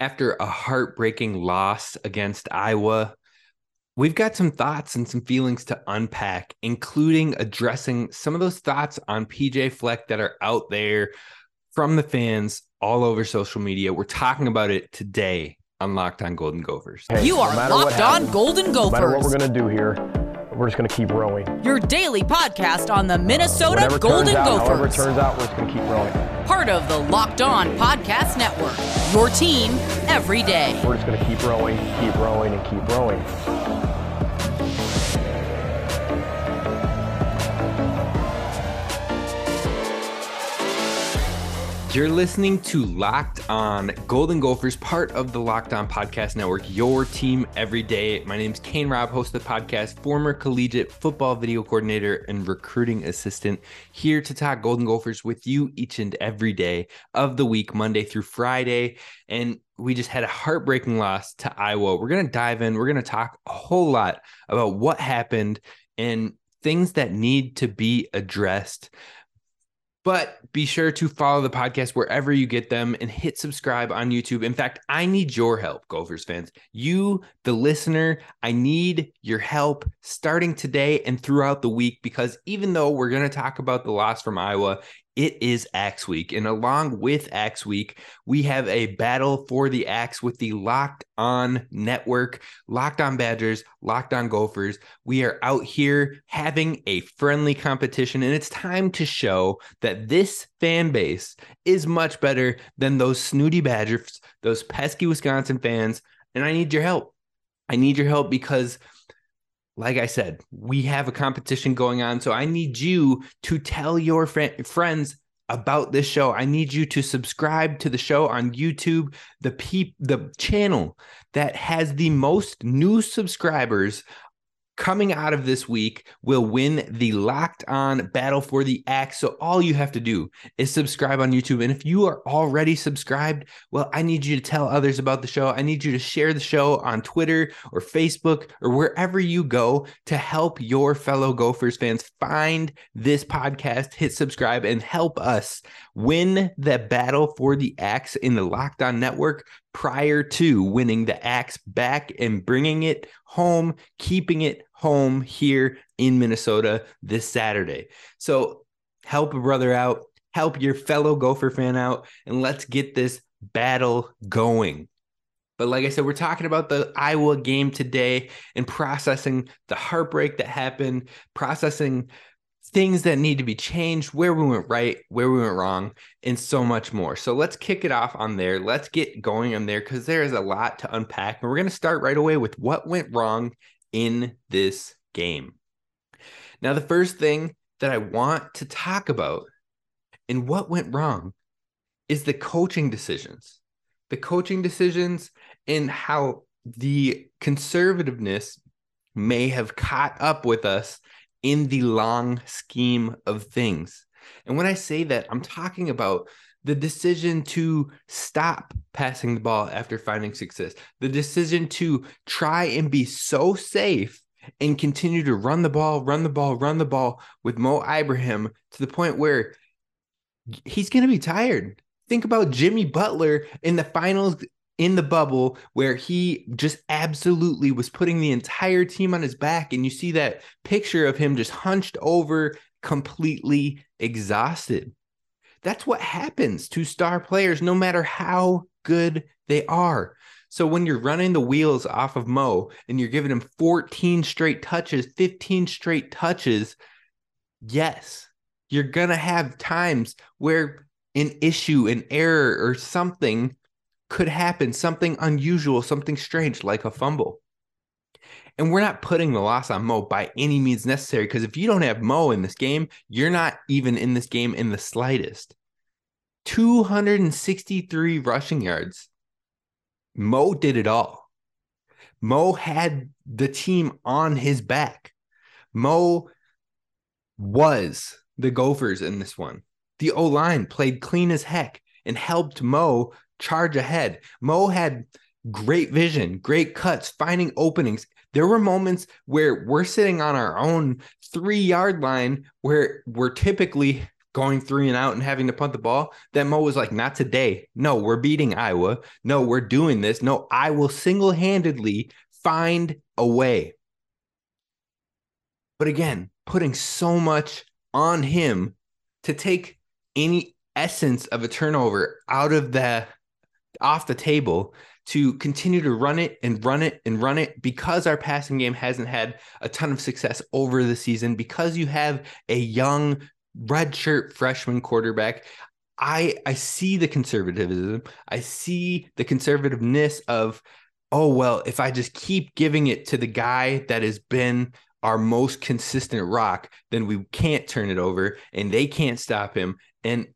after a heartbreaking loss against Iowa, we've got some thoughts and some feelings to unpack, including addressing some of those thoughts on PJ Fleck that are out there from the fans all over social media. We're talking about it today on Locked On Golden Gophers. Hey, You are matter what Locked On happens, Golden No matter what Gophers. we're going to do here, we're just going to keep rowing. Your daily podcast on the uh, Minnesota Whatever Golden turns out, however it Gophers. turns out, we're just going to keep rowing. Part of the Locked On Podcast Network. Your team every day. We're just going to keep rowing, keep rowing, and keep rowing. You're listening to Locked On Golden Gophers, part of the Locked On Podcast Network, your team every day. My name's Kane Robb, host of the podcast, former collegiate football video coordinator and recruiting assistant, here to talk Golden Gophers with you each and every day of the week, Monday through Friday. And we just had a heartbreaking loss to Iowa. We're going to dive in, we're going to talk a whole lot about what happened and things that need to be addressed. But be sure to follow the podcast wherever you get them and hit subscribe on YouTube. In fact, I need your help, Gophers fans. You, the listener, I need your help starting today and throughout the week because even though we're going to talk about the loss from Iowa, it is Axe Week. And along with Axe Week, we have a battle for the Axe with the Locked On Network, Locked On Badgers, Locked On Gophers. We are out here having a friendly competition, and it's time to show that this fan base is much better than those snooty Badgers, those pesky Wisconsin fans. And I need your help. I need your help because like I said, we have a competition going on. So I need you to tell your fr- friends about this show. I need you to subscribe to the show on YouTube, the peep the channel that has the most new subscribers coming out of this week will win the locked on battle for the axe. So all you have to do is subscribe on YouTube. And if you are already subscribed, well, I need you to tell others about the show. I need you to share the show on Twitter or Facebook or wherever you go to help your fellow Gophers fans find this podcast, hit subscribe, and help us win the battle for the axe in the Locked On Network prior to winning the axe back and bringing it home, keeping it home here in Minnesota this Saturday. So help a brother out, help your fellow Gopher fan out, and let's get this battle going. But like I said, we're talking about the Iowa game today and processing the heartbreak that happened, processing things that need to be changed, where we went right, where we went wrong, and so much more. So let's kick it off on there. Let's get going on there because there is a lot to unpack. And we're going to start right away with what went wrong in this game. Now, the first thing that I want to talk about and what went wrong is the coaching decisions. The coaching decisions and how the conservativeness may have caught up with us in the long scheme of things. And when I say that, I'm talking about the decision to stop passing the ball after finding success, the decision to try and be so safe and continue to run the ball, run the ball, run the ball with Mo Ibrahim to the point where he's going to be tired. Think about Jimmy Butler in the finals in the bubble where he just absolutely was putting the entire team on his back. And you see that picture of him just hunched over, completely exhausted. That's what happens to star players, no matter how good they are. So when you're running the wheels off of Mo and you're giving him 14 straight touches, 15 straight touches, yes, you're going to have times where an issue, an error, or something could happen, something unusual, something strange, like a fumble. And we're not putting the loss on Mo by any means necessary because if you don't have Mo in this game, you're not even in this game in the slightest. 263 rushing yards. Mo did it all. Mo had the team on his back. Mo was the Gophers in this one. The O line played clean as heck and helped Mo charge ahead. Mo had great vision, great cuts, finding openings. There were moments where we're sitting on our own three yard line where we're typically going three and out and having to punt the ball, that Mo was like, not today. No, we're beating Iowa. No, we're doing this. No, I will single handedly find a way. But again, putting so much on him to take any essence of a turnover out of the off the table to continue to run it and run it and run it because our passing game hasn't had a ton of success over the season because you have a young redshirt freshman quarterback. I i see the conservatism. I see the conservativeness of oh well if i just keep giving it to the guy that has been our most consistent rock then we can't turn it over and they can't stop him and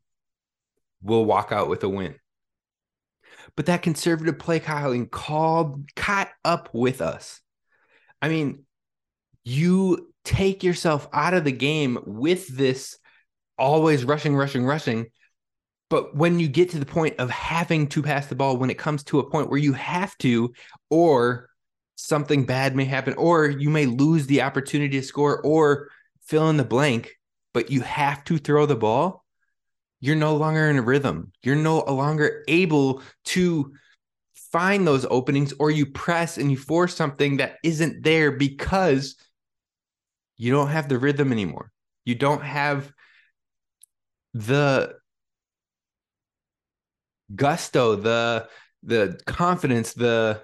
we'll walk out with a win but that conservative play calling called caught up with us i mean you take yourself out of the game with this always rushing, rushing, rushing. But when you get to the point of having to pass the ball, when it comes to a point where you have to, or something bad may happen, or you may lose the opportunity to score, or fill in the blank, but you have to throw the ball, you're no longer in a rhythm. You're no longer able to find those openings, or you press and you force something that isn't there because you don't have the rhythm anymore. You don't have the gusto, the the confidence, the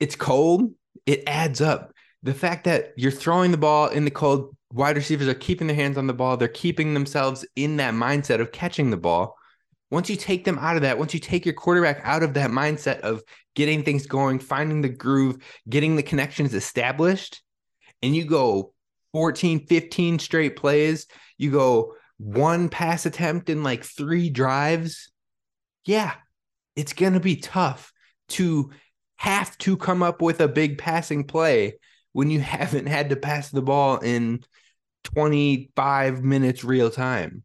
it's cold, it adds up. The fact that you're throwing the ball in the cold, wide receivers are keeping their hands on the ball, they're keeping themselves in that mindset of catching the ball. Once you take them out of that, once you take your quarterback out of that mindset of getting things going, finding the groove, getting the connections established, and you go 14, 15 straight plays, you go one pass attempt in like three drives, yeah, it's going to be tough to have to come up with a big passing play when you haven't had to pass the ball in 25 minutes real time,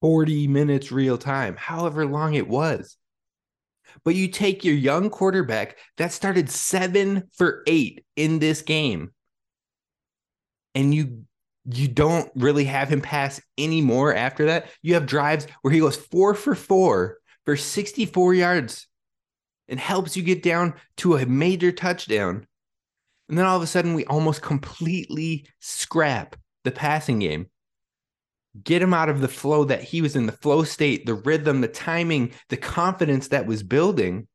40 minutes real time, however long it was. But you take your young quarterback that started seven for eight in this game and you you don't really have him pass anymore after that. You have drives where he goes four for four for 64 yards and helps you get down to a major touchdown. And then all of a sudden, we almost completely scrap the passing game. Get him out of the flow that he was in, the flow state, the rhythm, the timing, the confidence that was building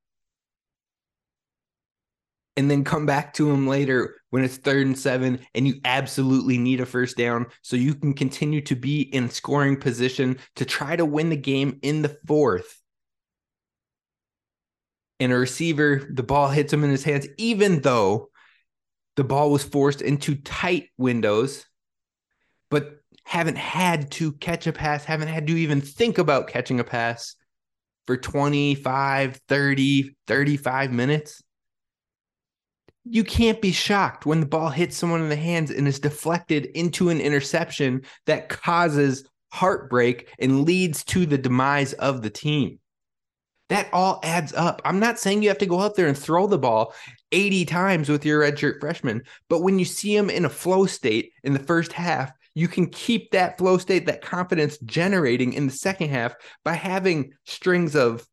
and then come back to him later when it's third and seven and you absolutely need a first down so you can continue to be in scoring position to try to win the game in the fourth. And a receiver, the ball hits him in his hands, even though the ball was forced into tight windows, but haven't had to catch a pass, haven't had to even think about catching a pass for 25, 30, 35 minutes you can't be shocked when the ball hits someone in the hands and is deflected into an interception that causes heartbreak and leads to the demise of the team. That all adds up. I'm not saying you have to go out there and throw the ball 80 times with your redshirt freshman, but when you see him in a flow state in the first half, you can keep that flow state, that confidence generating in the second half by having strings of,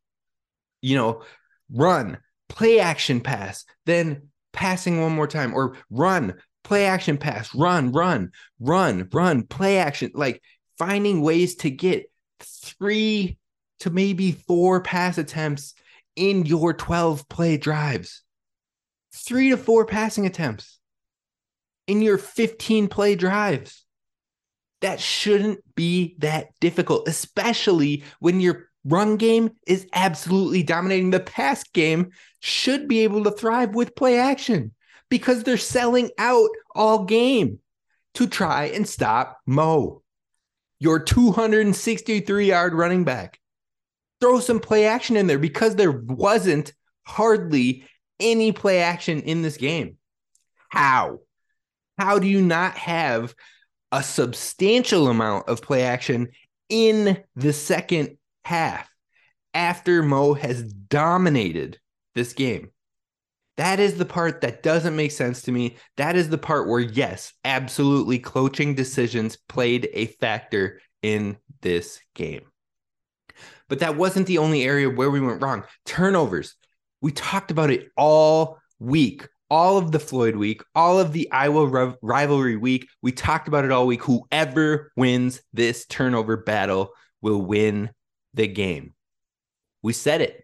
you know, run, play action pass, then passing one more time or run, play action pass, run, run, run, run, play action, like finding ways to get three to maybe four pass attempts in your 12 play drives. Three to four passing attempts in your 15 play drives. That shouldn't be that difficult, especially when your run game is absolutely dominating. The pass game should be able to thrive with play action because they're selling out all game to try and stop Mo, your 263 yard running back. Throw some play action in there because there wasn't hardly any play action in this game. How? How do you not have a substantial amount of play action in the second half after Mo has dominated this game. That is the part that doesn't make sense to me. That is the part where, yes, absolutely, coaching decisions played a factor in this game. But that wasn't the only area where we went wrong. Turnovers. We talked about it all week, all of the Floyd week, all of the Iowa rivalry week. We talked about it all week. Whoever wins this turnover battle will win the game. We said it.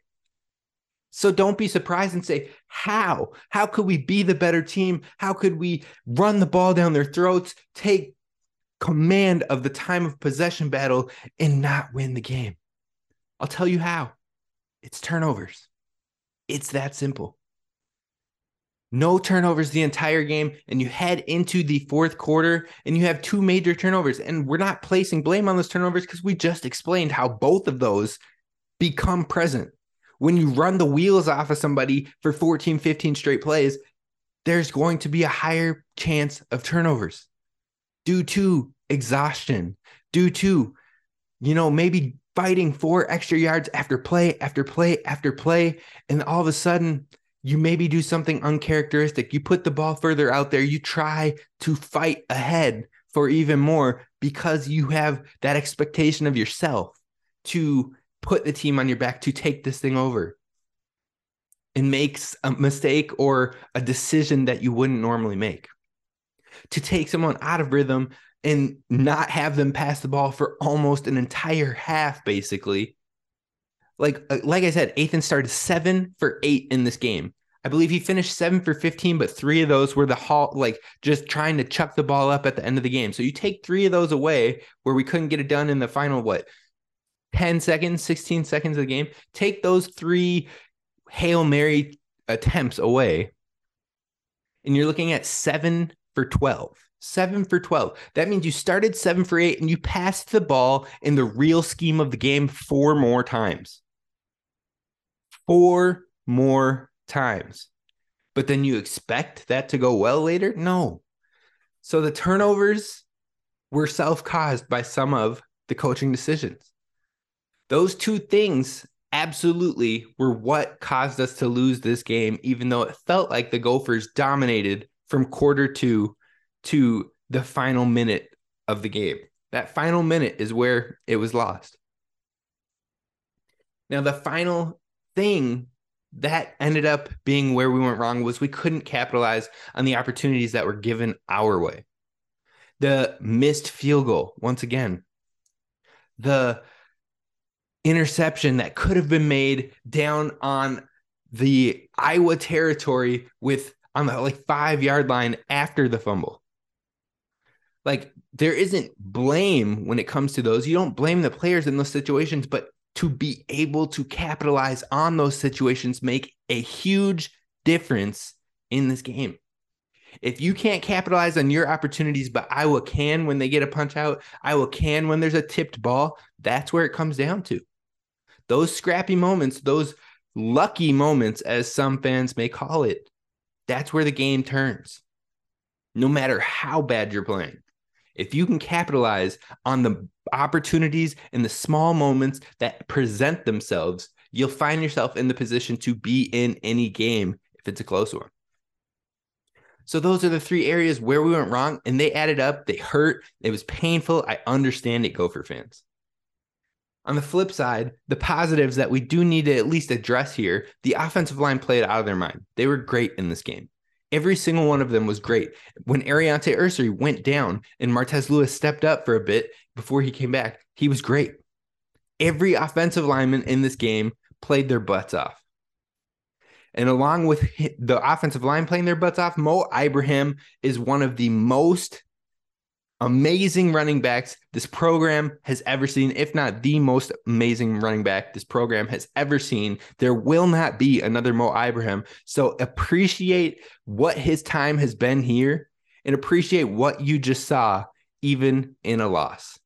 So don't be surprised and say, How? How could we be the better team? How could we run the ball down their throats, take command of the time of possession battle, and not win the game? I'll tell you how it's turnovers. It's that simple. No turnovers the entire game, and you head into the fourth quarter and you have two major turnovers. And we're not placing blame on those turnovers because we just explained how both of those become present. When you run the wheels off of somebody for 14, 15 straight plays, there's going to be a higher chance of turnovers due to exhaustion, due to, you know, maybe fighting for extra yards after play, after play, after play. And all of a sudden, you maybe do something uncharacteristic. You put the ball further out there. You try to fight ahead for even more because you have that expectation of yourself to put the team on your back to take this thing over and makes a mistake or a decision that you wouldn't normally make. To take someone out of rhythm and not have them pass the ball for almost an entire half, basically. Like, uh, like I said, Ethan started seven for eight in this game. I believe he finished seven for 15, but three of those were the halt, like just trying to chuck the ball up at the end of the game. So you take three of those away where we couldn't get it done in the final, what, 10 seconds, 16 seconds of the game. Take those three Hail Mary attempts away, and you're looking at seven for 12 seven for 12. That means you started seven for eight and you passed the ball in the real scheme of the game four more times. Four more times. But then you expect that to go well later? No. So the turnovers were self caused by some of the coaching decisions. Those two things absolutely were what caused us to lose this game, even though it felt like the Gophers dominated from quarter two to the final minute of the game. That final minute is where it was lost. Now, the final thing that ended up being where we went wrong was we couldn't capitalize on the opportunities that were given our way. The missed field goal, once again, the interception that could have been made down on the Iowa territory with on the like five yard line after the fumble like there isn't blame when it comes to those. You don't blame the players in those situations, but to be able to capitalize on those situations make a huge difference in this game. If you can't capitalize on your opportunities, but Iowa can when they get a punch out, Iowa can when there's a tipped ball, that's where it comes down to. Those scrappy moments, those lucky moments, as some fans may call it, that's where the game turns. No matter how bad you're playing. If you can capitalize on the opportunities and the small moments that present themselves, you'll find yourself in the position to be in any game if it's a close one. So those are the three areas where we went wrong and they added up. They hurt. It was painful. I understand it, Gopher fans. On the flip side, the positives that we do need to at least address here, the offensive line played out of their mind. They were great in this game. Every single one of them was great. When Aireontae Ersery went down and Martez Lewis stepped up for a bit before he came back, he was great. Every offensive lineman in this game played their butts off. And along with the offensive line playing their butts off, Mo Ibrahim is one of the most amazing running backs this program has ever seen, if not the most amazing running back this program has ever seen. There will not be another Mo Ibrahim. So appreciate what his time has been here and appreciate what you just saw, even in a loss.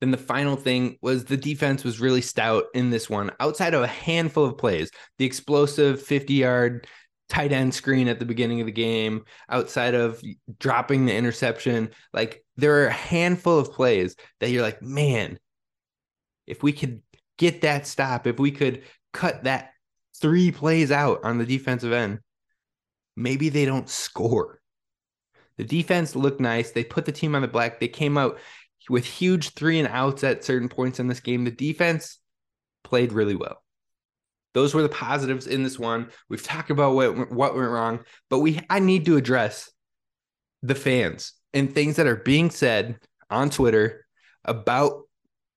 Then the final thing was the defense was really stout in this one, outside of a handful of plays. The explosive 50 yard tight end screen at the beginning of the game, outside of dropping the interception. Like there are a handful of plays that you're like, man, if we could get that stop, if we could cut that three plays out on the defensive end, maybe they don't score. The defense looked nice. They put the team on the black. They came out with huge three and outs at certain points in this game. The defense played really well. Those were the positives in this one. We've talked about what what went wrong, but we I need to address the fans and things that are being said on Twitter about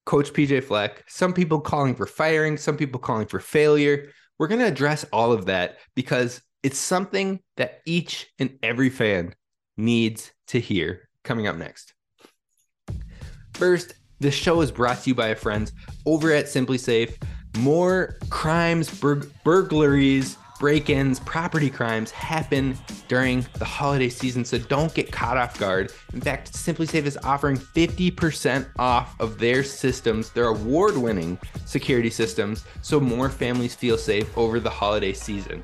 Coach PJ Fleck. Some people calling for firing, some people calling for failure. We're going to address all of that because it's something that each and every fan needs to hear coming up next. First, this show is brought to you by our friends over at SimpliSafe. More crimes, bur- burglaries, break ins, property crimes happen during the holiday season, so don't get caught off guard. In fact, SimpliSafe is offering 50% off of their systems, their award winning security systems, so more families feel safe over the holiday season.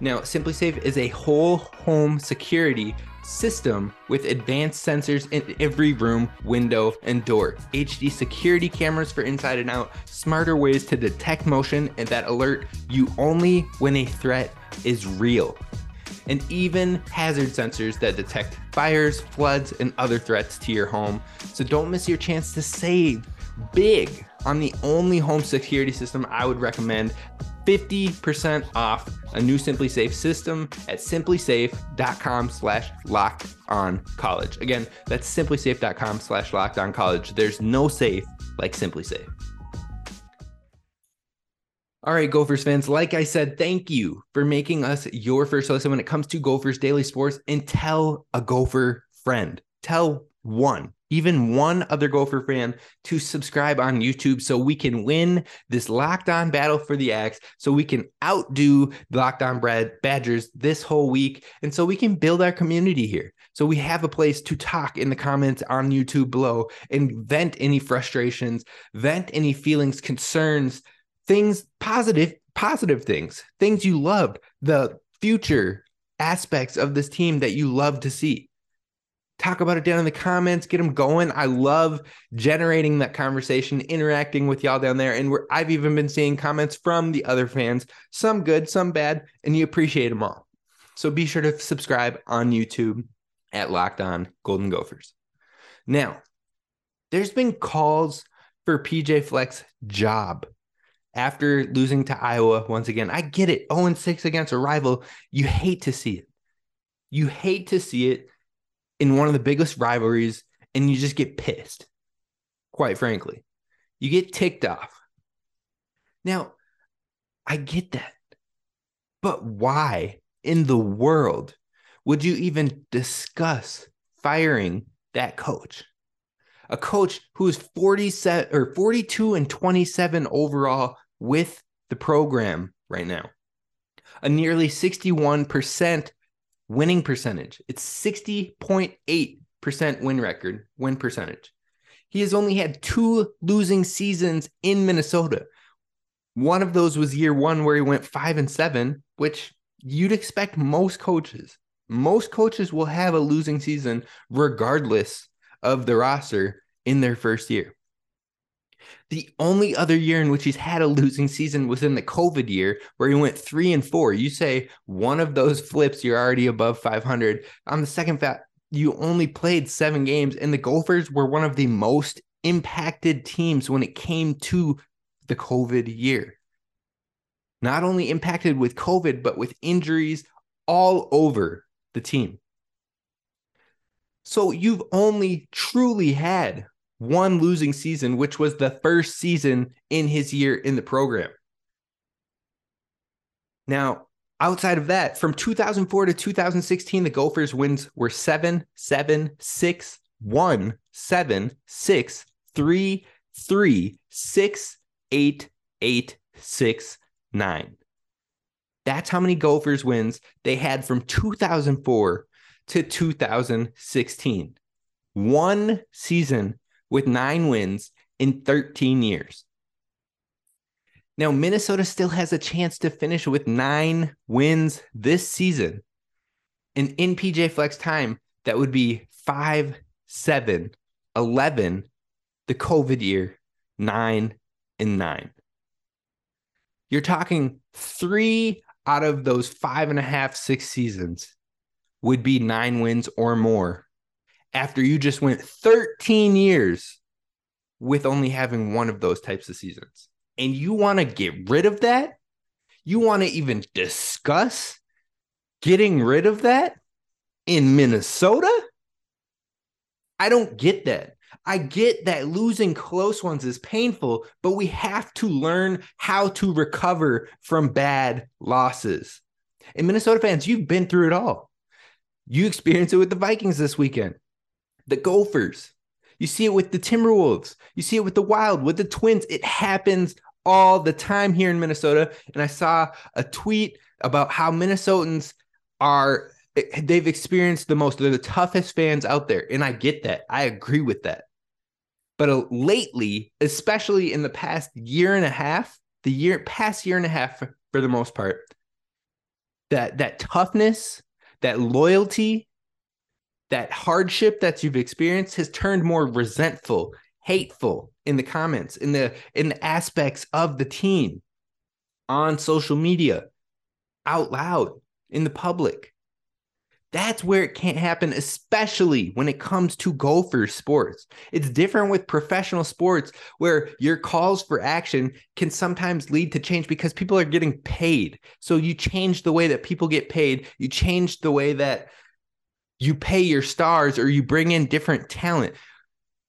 Now, SimpliSafe is a whole home security system with advanced sensors in every room, window, and door. HD security cameras for inside and out, smarter ways to detect motion and that alert you only when a threat is real. And even hazard sensors that detect fires, floods, and other threats to your home. So don't miss your chance to save big on the only home security system I would recommend 50% off a new SimpliSafe system at simplisafe.com slash locked on college. Again, that's simplisafe.com slash locked on college. There's no safe like SimpliSafe. All right, Gophers fans, like I said, thank you for making us your first listen when it comes to Gophers Daily Sports and tell a Gopher friend. Tell one even one other Gopher fan to subscribe on YouTube so we can win this locked on battle for the Axe, so we can outdo the locked on Badgers this whole week, and so we can build our community here. So we have a place to talk in the comments on YouTube below and vent any frustrations, vent any feelings, concerns, things positive, positive things, things you loved, the future aspects of this team that you love to see talk about it down in the comments get them going. I love generating that conversation interacting with y'all down there and i've even been seeing comments from the other fans some good some bad and you appreciate them all. So be sure to subscribe on youtube at locked on golden gophers. Now there's been calls for PJ Fleck's job after losing to iowa once again. I get it. 0-6 against a rival. You hate to see it. You hate to see it in one of the biggest rivalries and you just get pissed, quite frankly. You get ticked off. Now, I get that. But why in the world would you even discuss firing that coach? A coach who is 47 or 42 and 27 overall with the program right now. A nearly 61% winning percentage. It's 60.8% win record, win percentage. He has only had two losing seasons in Minnesota. One of those was year one where he went five and seven, which you'd expect most coaches. Most coaches will have a losing season regardless of the roster in their first year. The only other year in which he's had a losing season was in the COVID year where he went three and four. You say one of those flips, you're already above 500. On the second fact, you only played seven games, and the Gophers were one of the most impacted teams when it came to the COVID year. Not only impacted with COVID, but with injuries all over the team. So you've only truly had one losing season, which was the first season in his year in the program. Now, outside of that, from 2004 to 2016, the Gophers' wins were 7, 7, 6, 1, 7, 6, 3, 3, 6, 8, 8, 6, 9. That's how many Gophers wins they had from 2004 to 2016. One season with nine wins in 13 years. Now, Minnesota still has a chance to finish with nine wins this season. And in PJ Fleck's time, that would be 5, 7, 11, the COVID year, 9 and 9. You're talking three out of those five and a half, six seasons would be nine wins or more after you just went 13 years with only having one of those types of seasons. And you want to get rid of that? You want to even discuss getting rid of that in Minnesota? I don't get that. I get that losing close ones is painful, but we have to learn how to recover from bad losses. And Minnesota fans, you've been through it all. You experienced it with the Vikings this weekend, the Gophers. You see it with the Timberwolves. You see it with the Wild, with the Twins. It happens all the time here in Minnesota. And I saw a tweet about how Minnesotans are they've experienced the most they're the toughest fans out there and i get that i agree with that but uh, lately especially in the past year and a half the year past year and a half for, for the most part that that toughness that loyalty that hardship that you've experienced has turned more resentful hateful in the comments in the in the aspects of the team on social media out loud in the public that's where it can't happen, especially when it comes to Gopher sports. It's different with professional sports where your calls for action can sometimes lead to change because people are getting paid. So you change the way that people get paid, you change the way that you pay your stars or you bring in different talent.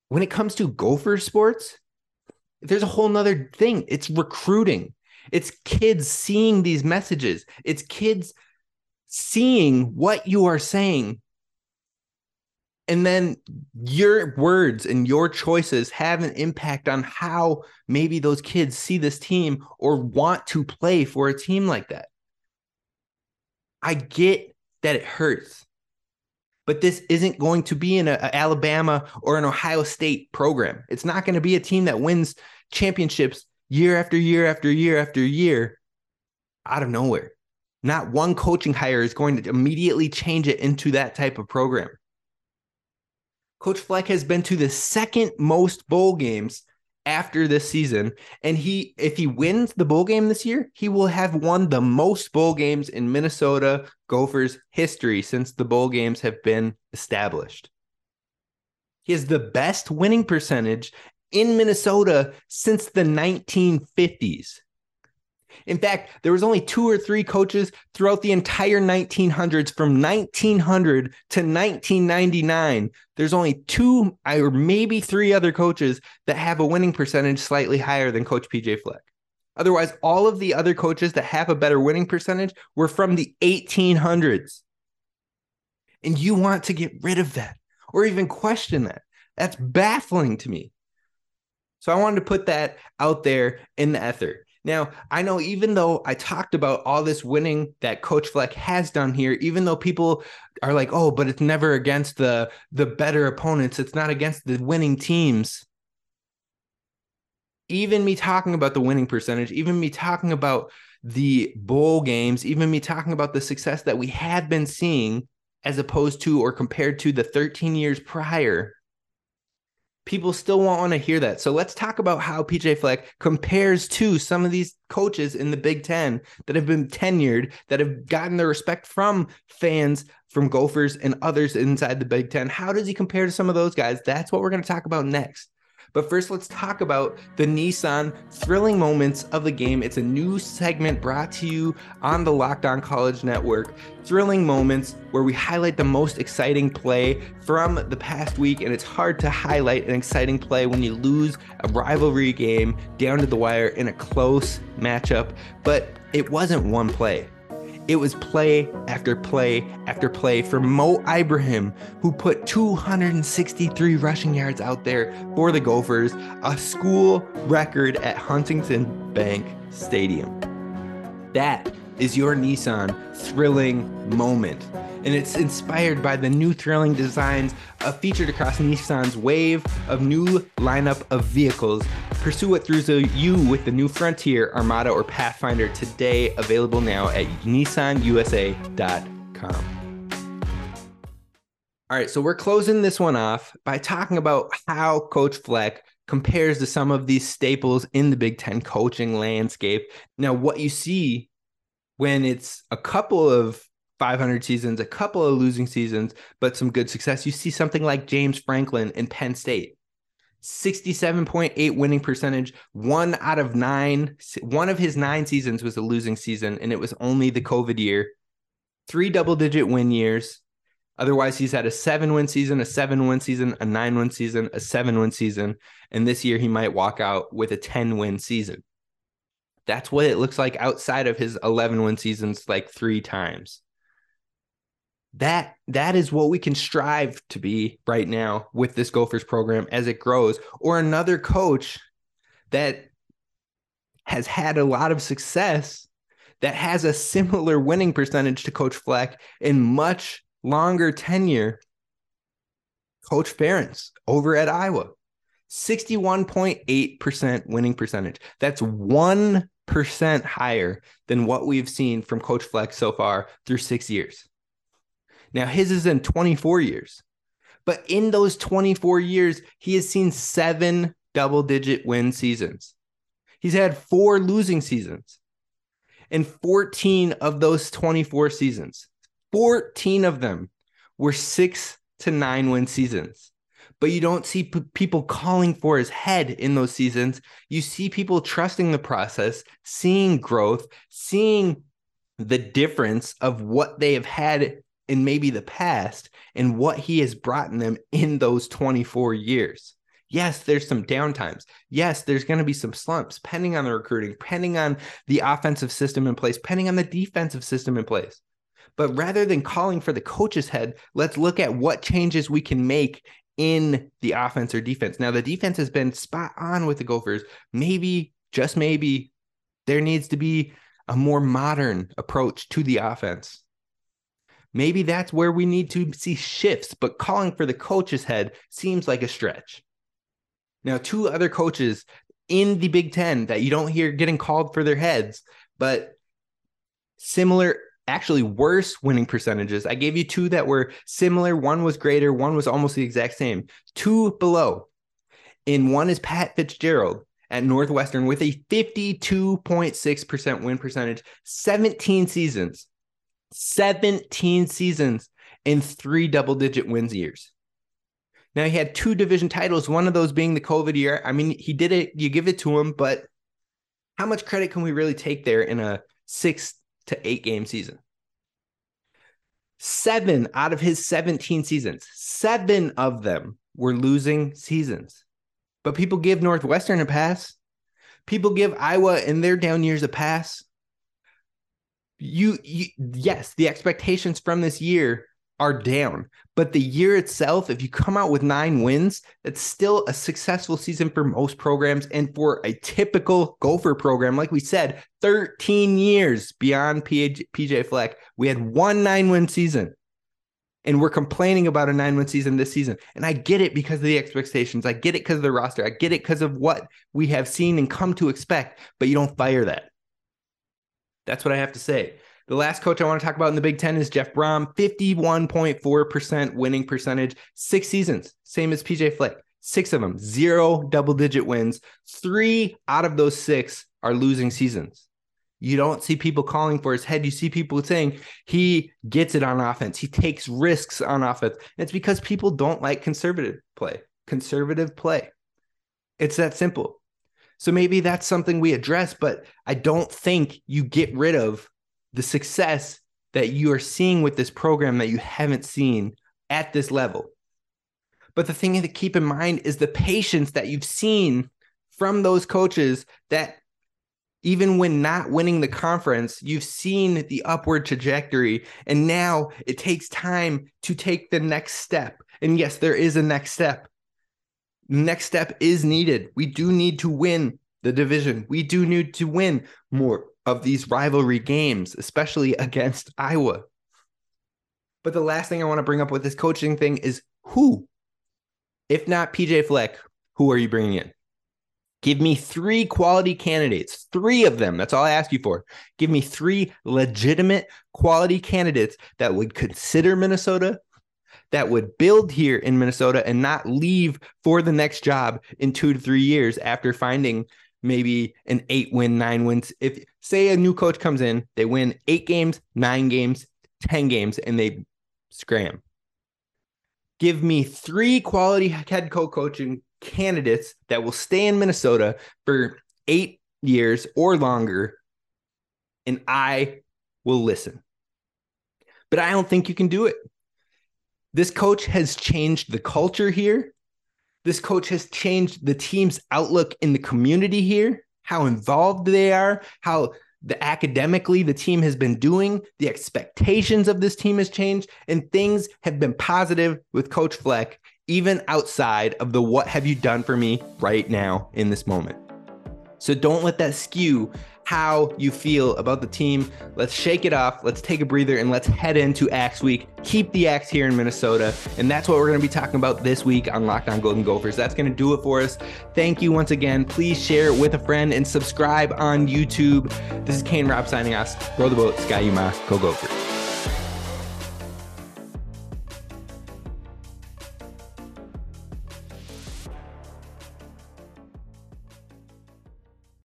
When it comes to gopher sports, there's a whole nother thing. It's recruiting. It's kids seeing these messages. It's kids seeing what you are saying and then your words and your choices have an impact on how maybe those kids see this team or want to play for a team like that. I get that it hurts, but this isn't going to be in a, a Alabama or an Ohio State program. It's not going to be a team that wins championships year after year after year after year out of nowhere. Not one coaching hire is going to immediately change it into that type of program. Coach Fleck has been to the second most bowl games after this season. And he, if he wins the bowl game this year, he will have won the most bowl games in Minnesota Gophers history since the bowl games have been established. He has the best winning percentage in Minnesota since the 1950s. In fact, there was only two or three coaches throughout the entire 1900s from 1900 to 1999. There's only two or maybe three other coaches that have a winning percentage slightly higher than coach PJ Fleck. Otherwise, all of the other coaches that have a better winning percentage were from the 1800s. And you want to get rid of that or even question that. That's baffling to me. So I wanted to put that out there in the ether. Now, I know even though I talked about all this winning that Coach Fleck has done here, even though people are like, "Oh, but it's never against the the better opponents. It's not against the winning teams." Even me talking about the winning percentage, even me talking about the bowl games, even me talking about the success that we have been seeing as opposed to or compared to the 13 years prior, people still want to hear that. So let's talk about how PJ Fleck compares to some of these coaches in the Big Ten that have been tenured, that have gotten the respect from fans, from Gophers, and others inside the Big Ten. How does he compare to some of those guys? That's what we're going to talk about next. But first, let's talk about the Nissan thrilling moments of the game. It's a new segment brought to you on the Locked On College Network. Thrilling moments where we highlight the most exciting play from the past week. And it's hard to highlight an exciting play when you lose a rivalry game down to the wire in a close matchup. But it wasn't one play. It was play after play after play for Mo Ibrahim, who put 263 rushing yards out there for the Gophers, a school record at Huntington Bank Stadium. That is your Nissan thrilling moment and it's inspired by the new thrilling designs featured across Nissan's wave of new lineup of vehicles. Pursue what thrills you with the new Frontier, Armada, or Pathfinder today, available now at nissanusa.com. All right, so we're closing this one off by talking about how Coach Fleck compares to some of these staples in the Big Ten coaching landscape. Now, what you see when it's a couple of 500 seasons, a couple of losing seasons, but some good success, you see something like James Franklin in Penn State. 67.8 winning percentage, one out of nine. One of his nine seasons was a losing season, and it was only the COVID year. Three double digit win years. Otherwise, he's had a seven win season, a seven win season, a nine win season, a seven win season. And this year, he might walk out with a 10 win season. That's what it looks like outside of his 11 win seasons, like three times. That that is what we can strive to be right now with this Gophers program as it grows, or another coach that has had a lot of success that has a similar winning percentage to Coach Fleck in much longer tenure. Coach Ferentz over at Iowa, 61.8% winning percentage. That's 1% higher than what we've seen from Coach Fleck so far through six years. Now, his is in 24 years, but in those 24 years, he has seen seven double digit win seasons. He's had four losing seasons. And 14 of those 24 seasons, 14 of them were six to nine win seasons. But you don't see p- people calling for his head in those seasons. You see people trusting the process, seeing growth, seeing the difference of what they have had in maybe the past and what he has brought in them in those 24 years. Yes, there's some downtimes. Yes, there's going to be some slumps, depending on the recruiting, depending on the offensive system in place, depending on the defensive system in place. But rather than calling for the coach's head, let's look at what changes we can make in the offense or defense. Now, the defense has been spot on with the Gophers. Maybe, just maybe, there needs to be a more modern approach to the offense. Maybe that's where we need to see shifts, but calling for the coach's head seems like a stretch. Now, two other coaches in the Big Ten that you don't hear getting called for their heads, but similar, actually worse winning percentages. I gave you two that were similar. One was greater, one was almost the exact same. Two below. In one is Pat Fitzgerald at Northwestern with a 52.6% win percentage, 17 seasons. 17 seasons in three double digit wins years. Now he had two division titles, one of those being the COVID year. I mean, he did it, you give it to him, but how much credit can we really take there in a six to eight game season? Seven out of his 17 seasons, seven of them were losing seasons. But people give Northwestern a pass. People give Iowa in their down years a pass you, you yes, the expectations from this year are down, but the year itself, if you come out with nine wins, it's still a successful season for most programs. And for a typical Gopher program, like we said, 13 years beyond PJ, PJ Fleck, we had one nine win season. And we're complaining about a nine win season this season. And I get it because of the expectations. I get it because of the roster. I get it because of what we have seen and come to expect, but you don't fire that. That's what I have to say. The last coach I want to talk about in the Big Ten is Jeff Brohm, 51.4% winning percentage, six seasons, same as PJ Fleck, six of them, zero double digit wins. Three out of those six are losing seasons. You don't see people calling for his head. You see people saying he gets it on offense. He takes risks on offense. It's because people don't like conservative play, conservative play. It's that simple. So maybe that's something we address, but I don't think you get rid of the success that you are seeing with this program that you haven't seen at this level. But the thing to keep in mind is the patience that you've seen from those coaches that even when not winning the conference, you've seen the upward trajectory. And now it takes time to take the next step. And yes, there is a next step next step is needed. We do need to win the division. We do need to win more of these rivalry games, especially against Iowa. But the last thing I want to bring up with this coaching thing is who? If not PJ Fleck, who are you bringing in? Give me three quality candidates, three of them. That's all I ask you for. Give me three legitimate quality candidates that would consider Minnesota that would build here in Minnesota and not leave for the next job in two to three years after finding maybe an eight win, nine wins. If say a new coach comes in, they win eight games, nine games, 10 games, and they scram. Give me three quality head coach coaching candidates that will stay in Minnesota for eight years or longer, and I will listen. But I don't think you can do it. This coach has changed the culture here. This coach has changed the team's outlook in the community here, how involved they are, how the academically the team has been doing, the expectations of this team has changed, and things have been positive with Coach Fleck, even outside of the what have you done for me right now in this moment. So don't let that skew how you feel about the team. Let's shake it off. Let's take a breather and let's head into Axe Week. Keep the Axe here in Minnesota. And that's what we're going to be talking about this week on Locked On Golden Gophers. That's going to do it for us. Thank you once again. Please share it with a friend and subscribe on YouTube. This is Kane Rob signing off. Row the boat, Ski-U-Mah, go Gophers.